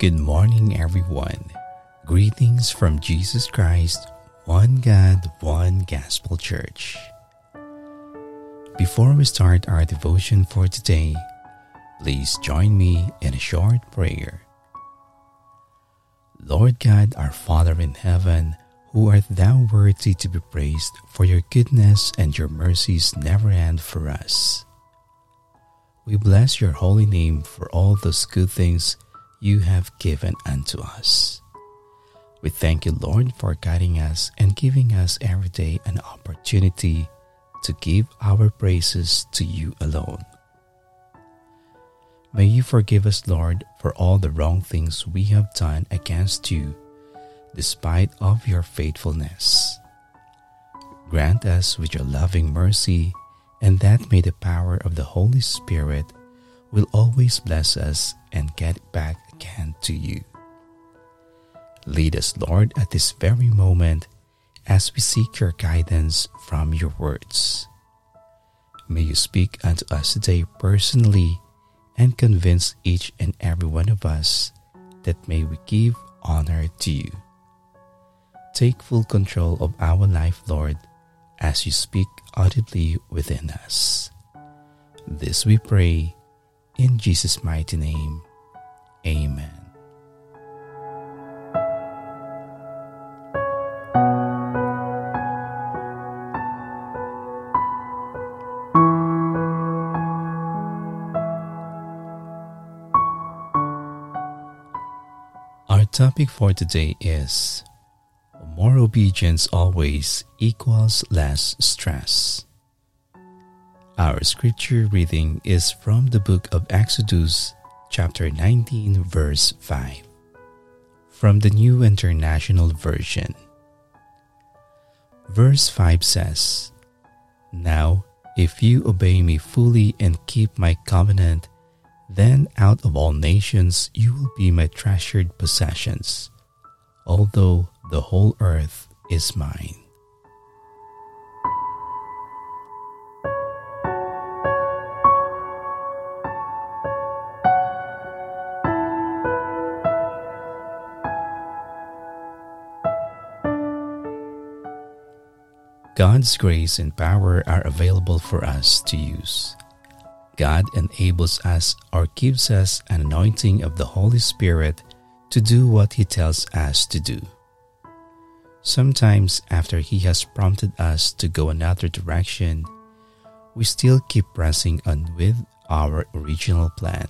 Good morning, everyone. Greetings from Jesus Christ, one God, one Gospel Church. Before we start our devotion for today, please join me in a short prayer. Lord God, our Father in heaven, who art thou worthy to be praised, for your goodness and your mercies never end for us. We bless your holy name for all those good things you have given unto us. We thank you, Lord, for guiding us and giving us every day an opportunity to give our praises to you alone. May you forgive us, Lord, for all the wrong things we have done against you, despite of your faithfulness. Grant us with your loving mercy and that may the power of the Holy Spirit will always bless us and get back again to you. Lead us, Lord, at this very moment as we seek your guidance from your words. May you speak unto us today personally and convince each and every one of us that may we give honor to you. Take full control of our life, Lord, as you speak audibly within us. This we pray in Jesus' mighty name. Amen. Our topic for today is more obedience always equals less stress. Our scripture reading is from the book of Exodus, chapter 19, verse 5, from the New International Version. Verse 5 says, Now, if you obey me fully and keep my covenant, then out of all nations you will be my treasured possessions, although the whole earth is mine. God's grace and power are available for us to use. God enables us or gives us an anointing of the Holy Spirit to do what He tells us to do. Sometimes, after He has prompted us to go another direction, we still keep pressing on with our original plan.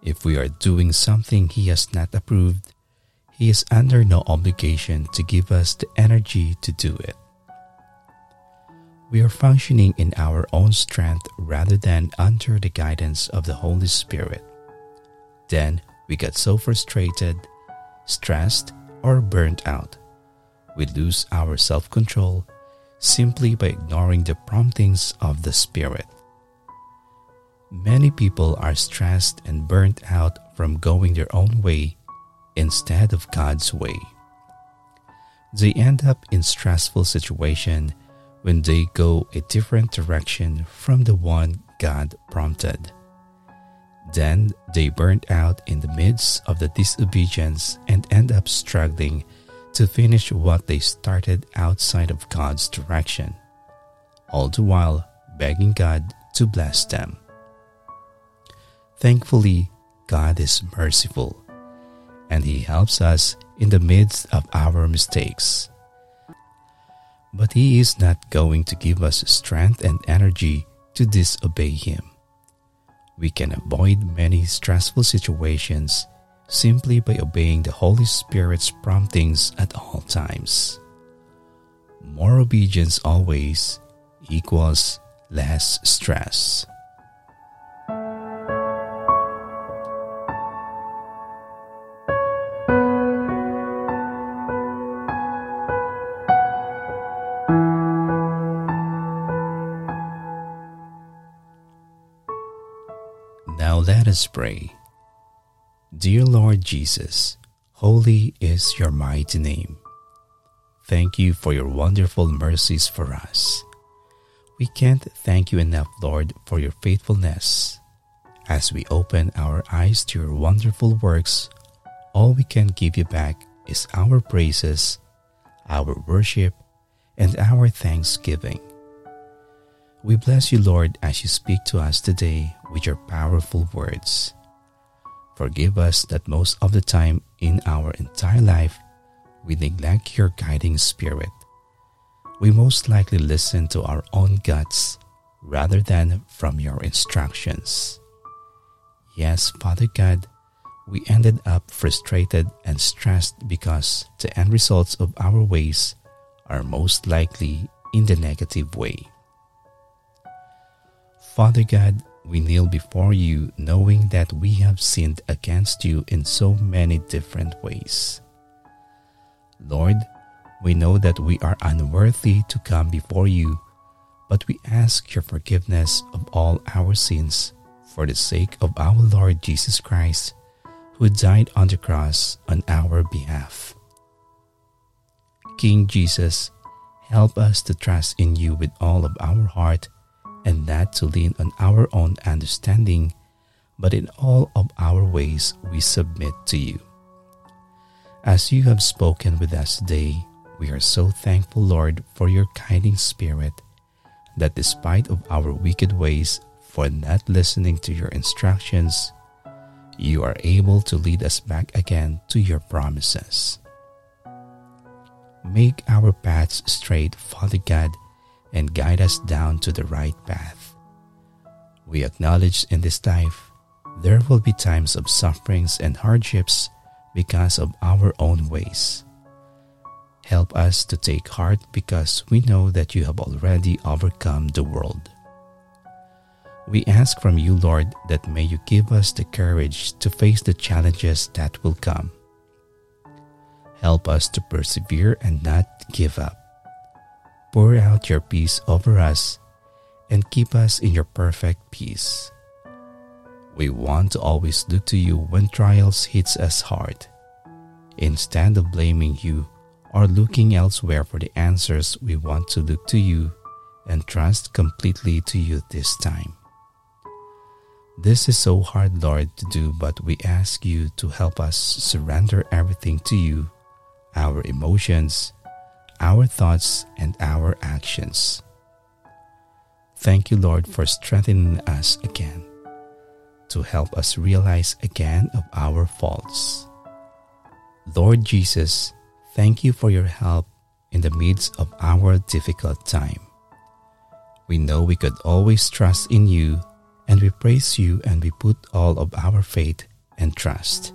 If we are doing something He has not approved, He is under no obligation to give us the energy to do it. We are functioning in our own strength rather than under the guidance of the Holy Spirit. Then we get so frustrated, stressed, or burnt out we lose our self control simply by ignoring the promptings of the Spirit. Many people are stressed and burnt out from going their own way instead of God's way. They end up in stressful situation when they go a different direction from the one God prompted. Then they burn out in the midst of the disobedience and end up struggling to finish what they started outside of God's direction, all the while begging God to bless them. Thankfully, God is merciful and He helps us in the midst of our mistakes. But He is not going to give us strength and energy to disobey Him. We can avoid many stressful situations simply by obeying the Holy Spirit's promptings at all times. More obedience always equals less stress. Us pray. Dear Lord Jesus, holy is your mighty name. Thank you for your wonderful mercies for us. We can't thank you enough, Lord, for your faithfulness. As we open our eyes to your wonderful works, all we can give you back is our praises, our worship, and our thanksgiving. We bless you, Lord, as you speak to us today with your powerful words. Forgive us that most of the time in our entire life we neglect your guiding spirit. We most likely listen to our own guts rather than from your instructions. Yes, Father God, we ended up frustrated and stressed because the end results of our ways are most likely in the negative way. Father God, we kneel before you knowing that we have sinned against you in so many different ways. Lord, we know that we are unworthy to come before you, but we ask your forgiveness of all our sins for the sake of our Lord Jesus Christ, who died on the cross on our behalf. King Jesus, help us to trust in you with all of our heart and not to lean on our own understanding, but in all of our ways we submit to you. As you have spoken with us today, we are so thankful, Lord, for your guiding spirit, that despite of our wicked ways, for not listening to your instructions, you are able to lead us back again to your promises. Make our paths straight, Father God, and guide us down to the right path. We acknowledge in this life there will be times of sufferings and hardships because of our own ways. Help us to take heart because we know that you have already overcome the world. We ask from you, Lord, that may you give us the courage to face the challenges that will come. Help us to persevere and not give up. Pour out your peace over us and keep us in your perfect peace. We want to always look to you when trials hits us hard. Instead of blaming you or looking elsewhere for the answers, we want to look to you and trust completely to you this time. This is so hard, Lord, to do, but we ask you to help us surrender everything to you our emotions, our thoughts, and our actions. Thank you, Lord, for strengthening us again to help us realize again of our faults. Lord Jesus, thank you for your help in the midst of our difficult time. We know we could always trust in you and we praise you and we put all of our faith and trust.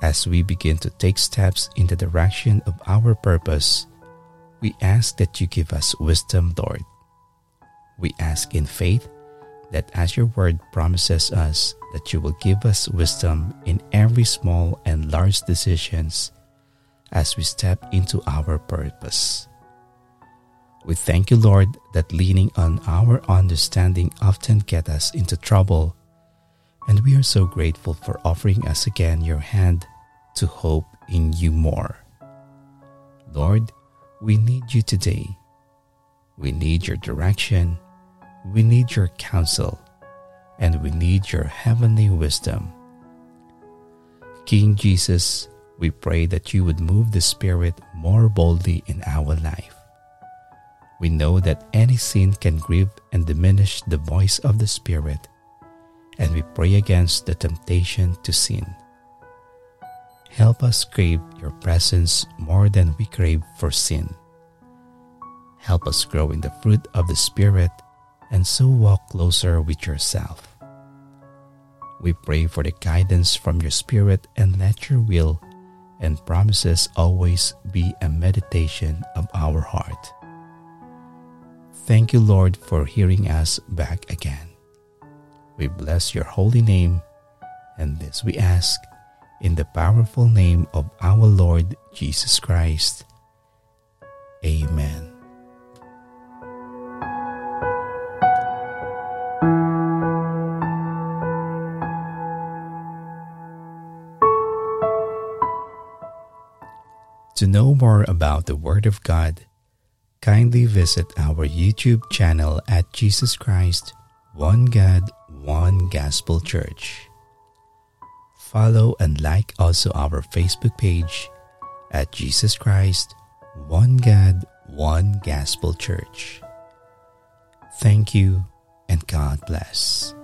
As we begin to take steps in the direction of our purpose, we ask that you give us wisdom, Lord. We ask in faith that as your word promises us that you will give us wisdom in every small and large decisions as we step into our purpose. We thank you, Lord, that leaning on our understanding often get us into trouble, and we are so grateful for offering us again your hand to hope in you more. Lord, we need you today. We need your direction, we need your counsel, and we need your heavenly wisdom. King Jesus, we pray that you would move the Spirit more boldly in our life. We know that any sin can grieve and diminish the voice of the Spirit, and we pray against the temptation to sin. Help us crave your presence more than we crave for sin. Help us grow in the fruit of the Spirit and so walk closer with yourself. We pray for the guidance from your Spirit and let your will and promises always be a meditation of our heart. Thank you, Lord, for hearing us back again. We bless your holy name, and this we ask in the powerful name of our Lord Jesus Christ. Amen. To know more about the Word of God, kindly visit our YouTube channel at Jesus Christ One God, One Gospel Church. Follow and like also our Facebook page at Jesus Christ, One God, One Gospel Church. Thank you and God bless.